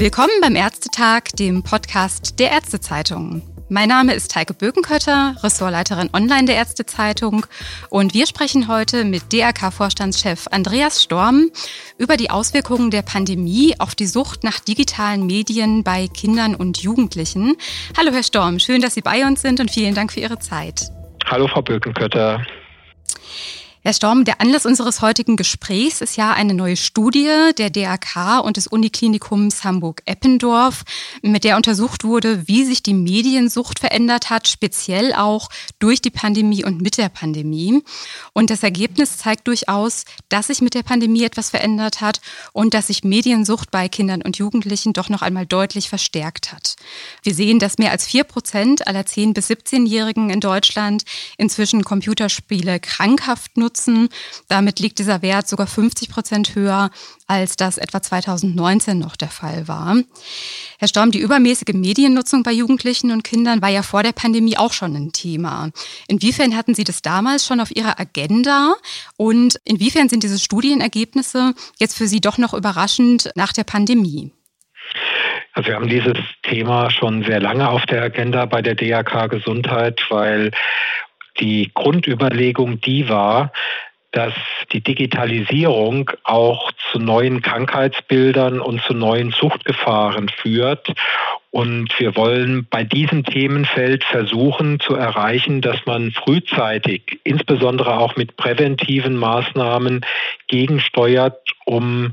Willkommen beim Ärztetag, dem Podcast der Ärztezeitung. Mein Name ist Heike Bökenkötter, Ressortleiterin Online der Ärztezeitung und wir sprechen heute mit DRK-Vorstandschef Andreas Storm über die Auswirkungen der Pandemie auf die Sucht nach digitalen Medien bei Kindern und Jugendlichen. Hallo Herr Storm, schön, dass Sie bei uns sind und vielen Dank für Ihre Zeit. Hallo Frau Bökenkötter. Herr Storm, der Anlass unseres heutigen Gesprächs ist ja eine neue Studie der DRK und des Uniklinikums Hamburg-Eppendorf, mit der untersucht wurde, wie sich die Mediensucht verändert hat, speziell auch durch die Pandemie und mit der Pandemie. Und das Ergebnis zeigt durchaus, dass sich mit der Pandemie etwas verändert hat und dass sich Mediensucht bei Kindern und Jugendlichen doch noch einmal deutlich verstärkt hat. Wir sehen, dass mehr als vier Prozent aller 10- bis 17-Jährigen in Deutschland inzwischen Computerspiele krankhaft nutzen nutzen. Damit liegt dieser Wert sogar 50 Prozent höher, als das etwa 2019 noch der Fall war. Herr Storm, die übermäßige Mediennutzung bei Jugendlichen und Kindern war ja vor der Pandemie auch schon ein Thema. Inwiefern hatten Sie das damals schon auf Ihrer Agenda und inwiefern sind diese Studienergebnisse jetzt für Sie doch noch überraschend nach der Pandemie? Also wir haben dieses Thema schon sehr lange auf der Agenda bei der DRK Gesundheit, weil die Grundüberlegung die war, dass die Digitalisierung auch zu neuen Krankheitsbildern und zu neuen Suchtgefahren führt und wir wollen bei diesem Themenfeld versuchen zu erreichen, dass man frühzeitig, insbesondere auch mit präventiven Maßnahmen, gegensteuert, um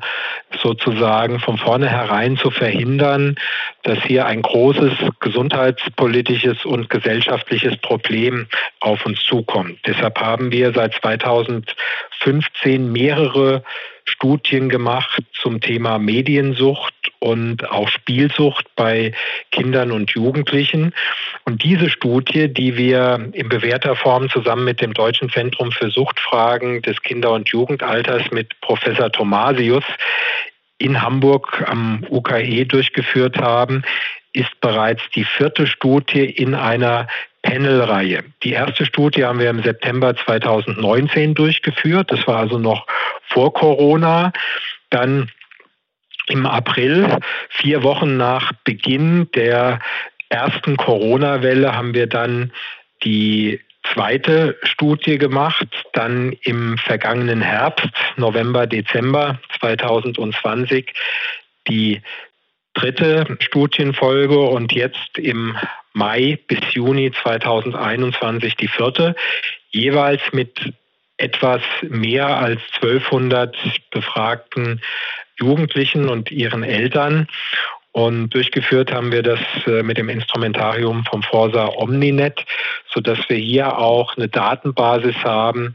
sozusagen von vornherein zu verhindern, dass hier ein großes gesundheitspolitisches und gesellschaftliches Problem auf uns zukommt. Deshalb haben wir seit 2015 mehrere Studien gemacht zum Thema Mediensucht und auch Spielsucht bei Kindern und Jugendlichen. Und diese Studie, die wir in bewährter Form zusammen mit dem Deutschen Zentrum für Suchtfragen des Kinder- und Jugendalters mit Professor Thomasius in Hamburg am UKE durchgeführt haben, ist bereits die vierte Studie in einer Panel-Reihe. Die erste Studie haben wir im September 2019 durchgeführt. Das war also noch vor Corona. Dann im April, vier Wochen nach Beginn der ersten Corona-Welle, haben wir dann die zweite Studie gemacht, dann im vergangenen Herbst, November, Dezember 2020, die dritte Studienfolge und jetzt im Mai bis Juni 2021 die vierte, jeweils mit etwas mehr als 1200 befragten Jugendlichen und ihren Eltern. Und durchgeführt haben wir das äh, mit dem Instrumentarium vom Forsa Omninet, sodass wir hier auch eine Datenbasis haben,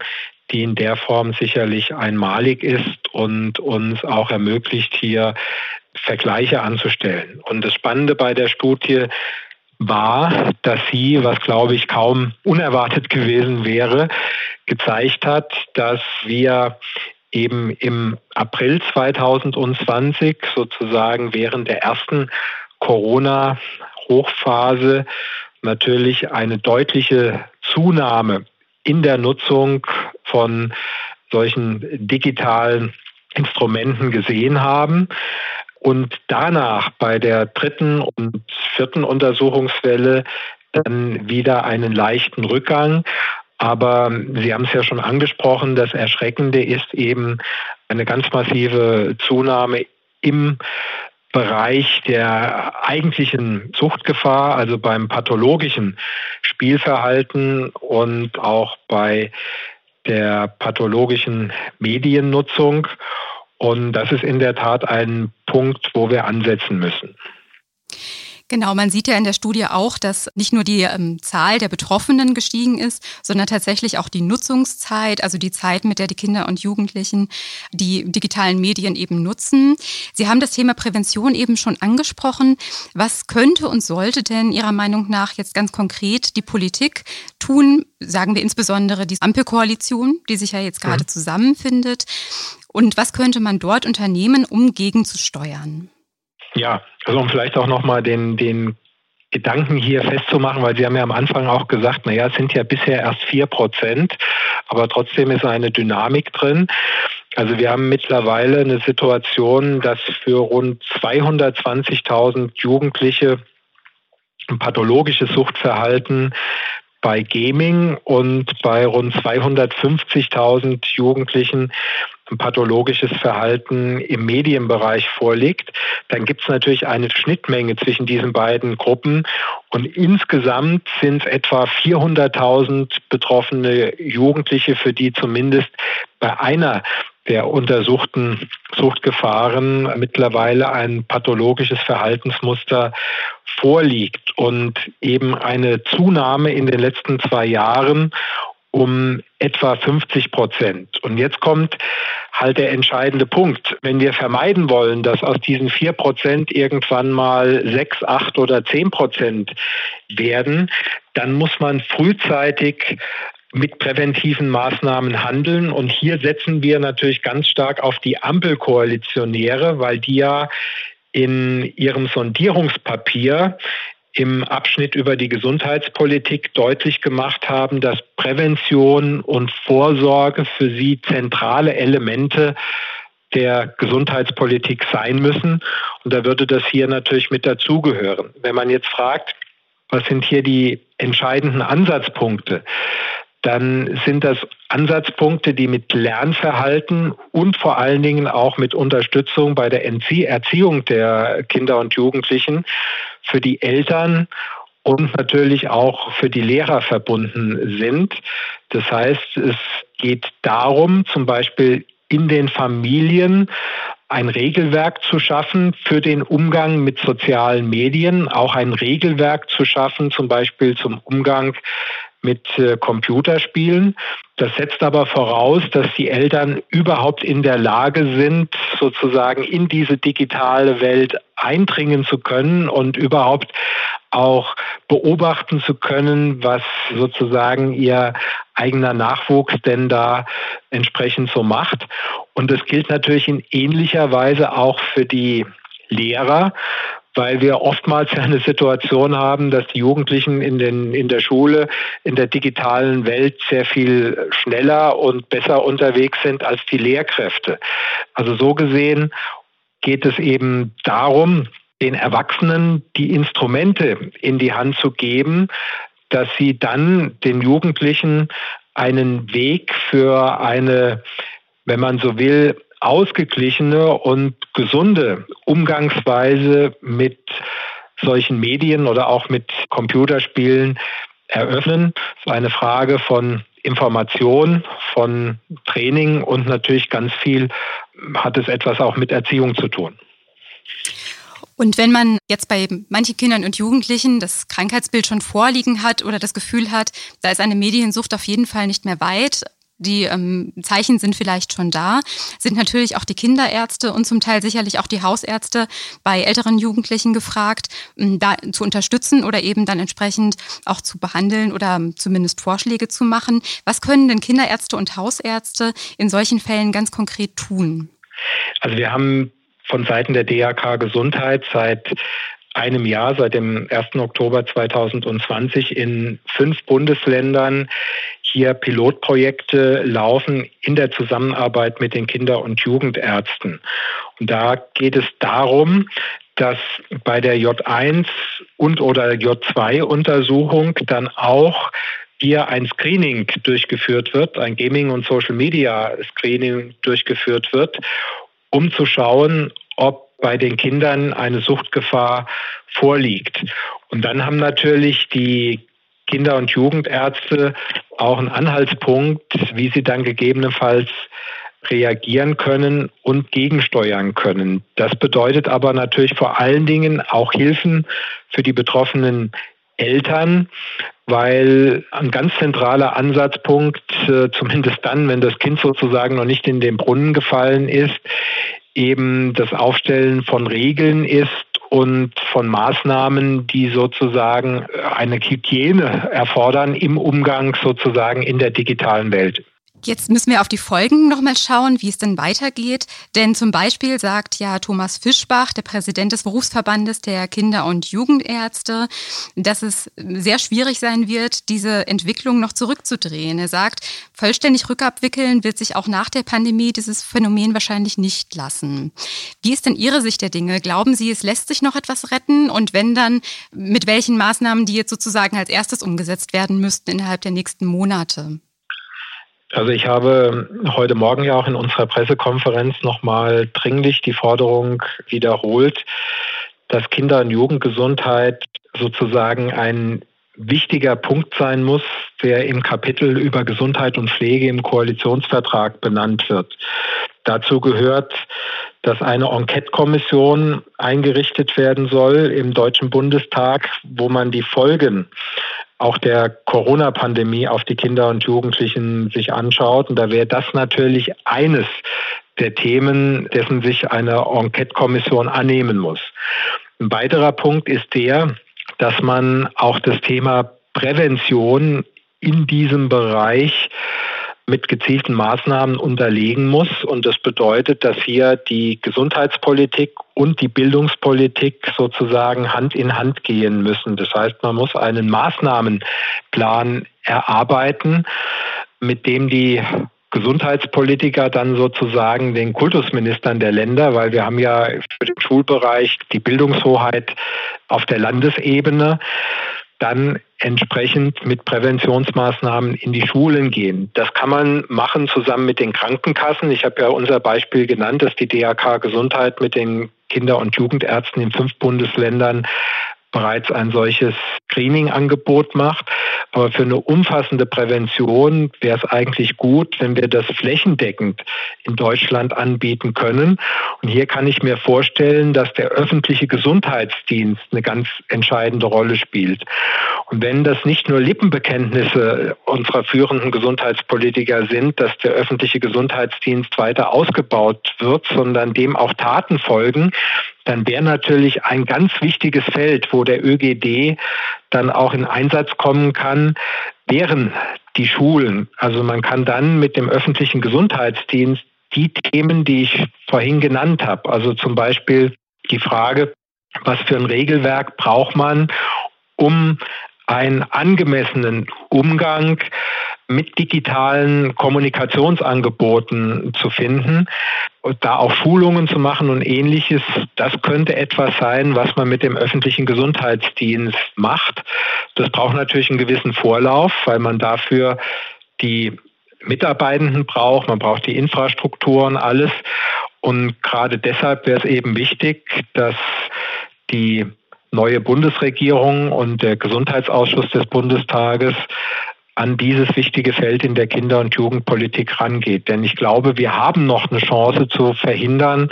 die in der Form sicherlich einmalig ist und uns auch ermöglicht, hier Vergleiche anzustellen. Und das Spannende bei der Studie war, dass sie, was glaube ich kaum unerwartet gewesen wäre, gezeigt hat, dass wir eben im April 2020 sozusagen während der ersten Corona-Hochphase natürlich eine deutliche Zunahme in der Nutzung von solchen digitalen Instrumenten gesehen haben. Und danach bei der dritten und vierten Untersuchungswelle dann wieder einen leichten Rückgang. Aber Sie haben es ja schon angesprochen, das Erschreckende ist eben eine ganz massive Zunahme im Bereich der eigentlichen Suchtgefahr, also beim pathologischen Spielverhalten und auch bei der pathologischen Mediennutzung. Und das ist in der Tat ein Punkt, wo wir ansetzen müssen. Genau, man sieht ja in der Studie auch, dass nicht nur die ähm, Zahl der Betroffenen gestiegen ist, sondern tatsächlich auch die Nutzungszeit, also die Zeit, mit der die Kinder und Jugendlichen die digitalen Medien eben nutzen. Sie haben das Thema Prävention eben schon angesprochen. Was könnte und sollte denn Ihrer Meinung nach jetzt ganz konkret die Politik tun? Sagen wir insbesondere die Ampelkoalition, die sich ja jetzt gerade zusammenfindet. Und was könnte man dort unternehmen, um gegenzusteuern? Ja, also um vielleicht auch nochmal den, den Gedanken hier festzumachen, weil Sie haben ja am Anfang auch gesagt, naja, es sind ja bisher erst vier Prozent, aber trotzdem ist eine Dynamik drin. Also wir haben mittlerweile eine Situation, dass für rund 220.000 Jugendliche ein pathologisches Suchtverhalten bei Gaming und bei rund 250.000 Jugendlichen ein pathologisches Verhalten im Medienbereich vorliegt, dann gibt es natürlich eine Schnittmenge zwischen diesen beiden Gruppen. Und insgesamt sind es etwa 400.000 betroffene Jugendliche, für die zumindest bei einer der untersuchten Suchtgefahren mittlerweile ein pathologisches Verhaltensmuster vorliegt und eben eine Zunahme in den letzten zwei Jahren um etwa 50 Prozent. Und jetzt kommt halt der entscheidende Punkt. Wenn wir vermeiden wollen, dass aus diesen vier Prozent irgendwann mal sechs, acht oder zehn Prozent werden, dann muss man frühzeitig mit präventiven Maßnahmen handeln. Und hier setzen wir natürlich ganz stark auf die Ampelkoalitionäre, weil die ja in ihrem Sondierungspapier im Abschnitt über die Gesundheitspolitik deutlich gemacht haben, dass Prävention und Vorsorge für sie zentrale Elemente der Gesundheitspolitik sein müssen. Und da würde das hier natürlich mit dazugehören. Wenn man jetzt fragt, was sind hier die entscheidenden Ansatzpunkte, dann sind das Ansatzpunkte, die mit Lernverhalten und vor allen Dingen auch mit Unterstützung bei der Erziehung der Kinder und Jugendlichen für die Eltern und natürlich auch für die Lehrer verbunden sind. Das heißt, es geht darum, zum Beispiel in den Familien ein Regelwerk zu schaffen für den Umgang mit sozialen Medien, auch ein Regelwerk zu schaffen, zum Beispiel zum Umgang mit äh, Computerspielen. Das setzt aber voraus, dass die Eltern überhaupt in der Lage sind, sozusagen in diese digitale Welt eindringen zu können und überhaupt auch beobachten zu können, was sozusagen ihr eigener Nachwuchs denn da entsprechend so macht. Und das gilt natürlich in ähnlicher Weise auch für die Lehrer, weil wir oftmals eine Situation haben, dass die Jugendlichen in, den, in der Schule, in der digitalen Welt sehr viel schneller und besser unterwegs sind als die Lehrkräfte. Also so gesehen geht es eben darum, den Erwachsenen die Instrumente in die Hand zu geben, dass sie dann den Jugendlichen einen Weg für eine, wenn man so will, ausgeglichene und gesunde Umgangsweise mit solchen Medien oder auch mit Computerspielen eröffnen. Das ist eine Frage von Information, von Training und natürlich ganz viel hat es etwas auch mit Erziehung zu tun. Und wenn man jetzt bei manchen Kindern und Jugendlichen das Krankheitsbild schon vorliegen hat oder das Gefühl hat, da ist eine Mediensucht auf jeden Fall nicht mehr weit, die ähm, Zeichen sind vielleicht schon da, sind natürlich auch die Kinderärzte und zum Teil sicherlich auch die Hausärzte bei älteren Jugendlichen gefragt, ähm, da zu unterstützen oder eben dann entsprechend auch zu behandeln oder zumindest Vorschläge zu machen. Was können denn Kinderärzte und Hausärzte in solchen Fällen ganz konkret tun? Also wir haben von Seiten der DAK Gesundheit seit einem Jahr, seit dem 1. Oktober 2020 in fünf Bundesländern hier Pilotprojekte laufen in der Zusammenarbeit mit den Kinder- und Jugendärzten. Und da geht es darum, dass bei der J1 und oder J2 Untersuchung dann auch hier ein Screening durchgeführt wird, ein Gaming- und Social-Media-Screening durchgeführt wird, um zu schauen, ob bei den Kindern eine Suchtgefahr vorliegt. Und dann haben natürlich die Kinder- und Jugendärzte auch einen Anhaltspunkt, wie sie dann gegebenenfalls reagieren können und gegensteuern können. Das bedeutet aber natürlich vor allen Dingen auch Hilfen für die betroffenen Eltern, weil ein ganz zentraler Ansatzpunkt, äh, zumindest dann, wenn das Kind sozusagen noch nicht in den Brunnen gefallen ist, eben das Aufstellen von Regeln ist und von Maßnahmen, die sozusagen eine Hygiene erfordern im Umgang sozusagen in der digitalen Welt. Jetzt müssen wir auf die Folgen nochmal schauen, wie es denn weitergeht. Denn zum Beispiel sagt ja Thomas Fischbach, der Präsident des Berufsverbandes der Kinder- und Jugendärzte, dass es sehr schwierig sein wird, diese Entwicklung noch zurückzudrehen. Er sagt, vollständig rückabwickeln wird sich auch nach der Pandemie dieses Phänomen wahrscheinlich nicht lassen. Wie ist denn Ihre Sicht der Dinge? Glauben Sie, es lässt sich noch etwas retten? Und wenn dann, mit welchen Maßnahmen, die jetzt sozusagen als erstes umgesetzt werden müssten innerhalb der nächsten Monate? Also ich habe heute Morgen ja auch in unserer Pressekonferenz nochmal dringlich die Forderung wiederholt, dass Kinder- und Jugendgesundheit sozusagen ein wichtiger Punkt sein muss, der im Kapitel über Gesundheit und Pflege im Koalitionsvertrag benannt wird. Dazu gehört, dass eine Enquete-Kommission eingerichtet werden soll im Deutschen Bundestag, wo man die Folgen auch der Corona-Pandemie auf die Kinder und Jugendlichen sich anschaut. Und da wäre das natürlich eines der Themen, dessen sich eine Enquete-Kommission annehmen muss. Ein weiterer Punkt ist der, dass man auch das Thema Prävention in diesem Bereich mit gezielten Maßnahmen unterlegen muss. Und das bedeutet, dass hier die Gesundheitspolitik und die Bildungspolitik sozusagen Hand in Hand gehen müssen. Das heißt, man muss einen Maßnahmenplan erarbeiten, mit dem die Gesundheitspolitiker dann sozusagen den Kultusministern der Länder, weil wir haben ja für den Schulbereich die Bildungshoheit auf der Landesebene dann entsprechend mit Präventionsmaßnahmen in die Schulen gehen. Das kann man machen zusammen mit den Krankenkassen. Ich habe ja unser Beispiel genannt, dass die DAK Gesundheit mit den Kinder- und Jugendärzten in fünf Bundesländern bereits ein solches Screening-Angebot macht. Aber für eine umfassende Prävention wäre es eigentlich gut, wenn wir das flächendeckend in Deutschland anbieten können. Und hier kann ich mir vorstellen, dass der öffentliche Gesundheitsdienst eine ganz entscheidende Rolle spielt. Und wenn das nicht nur Lippenbekenntnisse unserer führenden Gesundheitspolitiker sind, dass der öffentliche Gesundheitsdienst weiter ausgebaut wird, sondern dem auch Taten folgen, dann wäre natürlich ein ganz wichtiges Feld, wo der ÖGD dann auch in Einsatz kommen kann, wären die Schulen. Also man kann dann mit dem öffentlichen Gesundheitsdienst die Themen, die ich vorhin genannt habe, also zum Beispiel die Frage, was für ein Regelwerk braucht man, um einen angemessenen Umgang mit digitalen Kommunikationsangeboten zu finden da auch Schulungen zu machen und ähnliches. Das könnte etwas sein, was man mit dem öffentlichen Gesundheitsdienst macht. Das braucht natürlich einen gewissen Vorlauf, weil man dafür die Mitarbeitenden braucht, man braucht die Infrastrukturen, alles. Und gerade deshalb wäre es eben wichtig, dass die neue Bundesregierung und der Gesundheitsausschuss des Bundestages an dieses wichtige Feld in der Kinder- und Jugendpolitik rangeht. Denn ich glaube, wir haben noch eine Chance zu verhindern,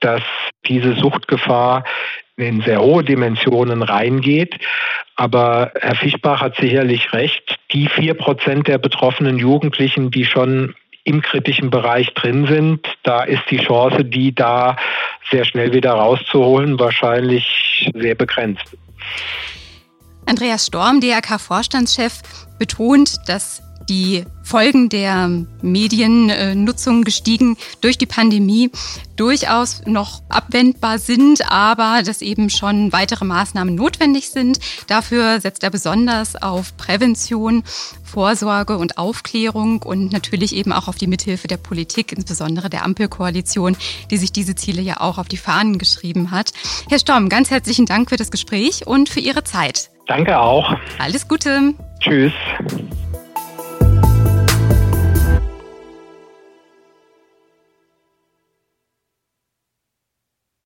dass diese Suchtgefahr in sehr hohe Dimensionen reingeht. Aber Herr Fischbach hat sicherlich recht. Die vier Prozent der betroffenen Jugendlichen, die schon im kritischen Bereich drin sind, da ist die Chance, die da sehr schnell wieder rauszuholen, wahrscheinlich sehr begrenzt. Andreas Storm, DRK-Vorstandschef, betont, dass die Folgen der Mediennutzung gestiegen durch die Pandemie durchaus noch abwendbar sind, aber dass eben schon weitere Maßnahmen notwendig sind. Dafür setzt er besonders auf Prävention, Vorsorge und Aufklärung und natürlich eben auch auf die Mithilfe der Politik, insbesondere der Ampelkoalition, die sich diese Ziele ja auch auf die Fahnen geschrieben hat. Herr Storm, ganz herzlichen Dank für das Gespräch und für Ihre Zeit. Danke auch. Alles Gute. Tschüss.